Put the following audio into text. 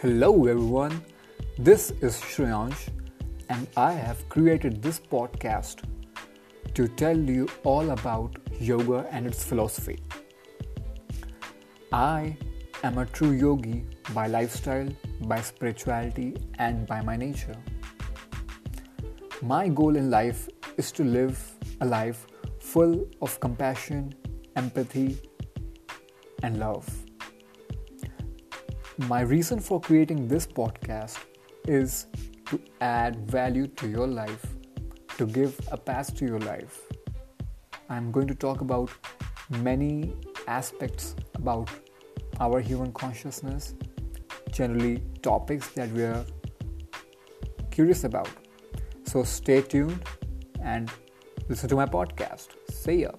Hello, everyone. This is Shreyansh, and I have created this podcast to tell you all about yoga and its philosophy. I am a true yogi by lifestyle, by spirituality, and by my nature. My goal in life is to live a life full of compassion, empathy, and love. My reason for creating this podcast is to add value to your life, to give a path to your life. I'm going to talk about many aspects about our human consciousness, generally topics that we are curious about. So stay tuned and listen to my podcast. See ya.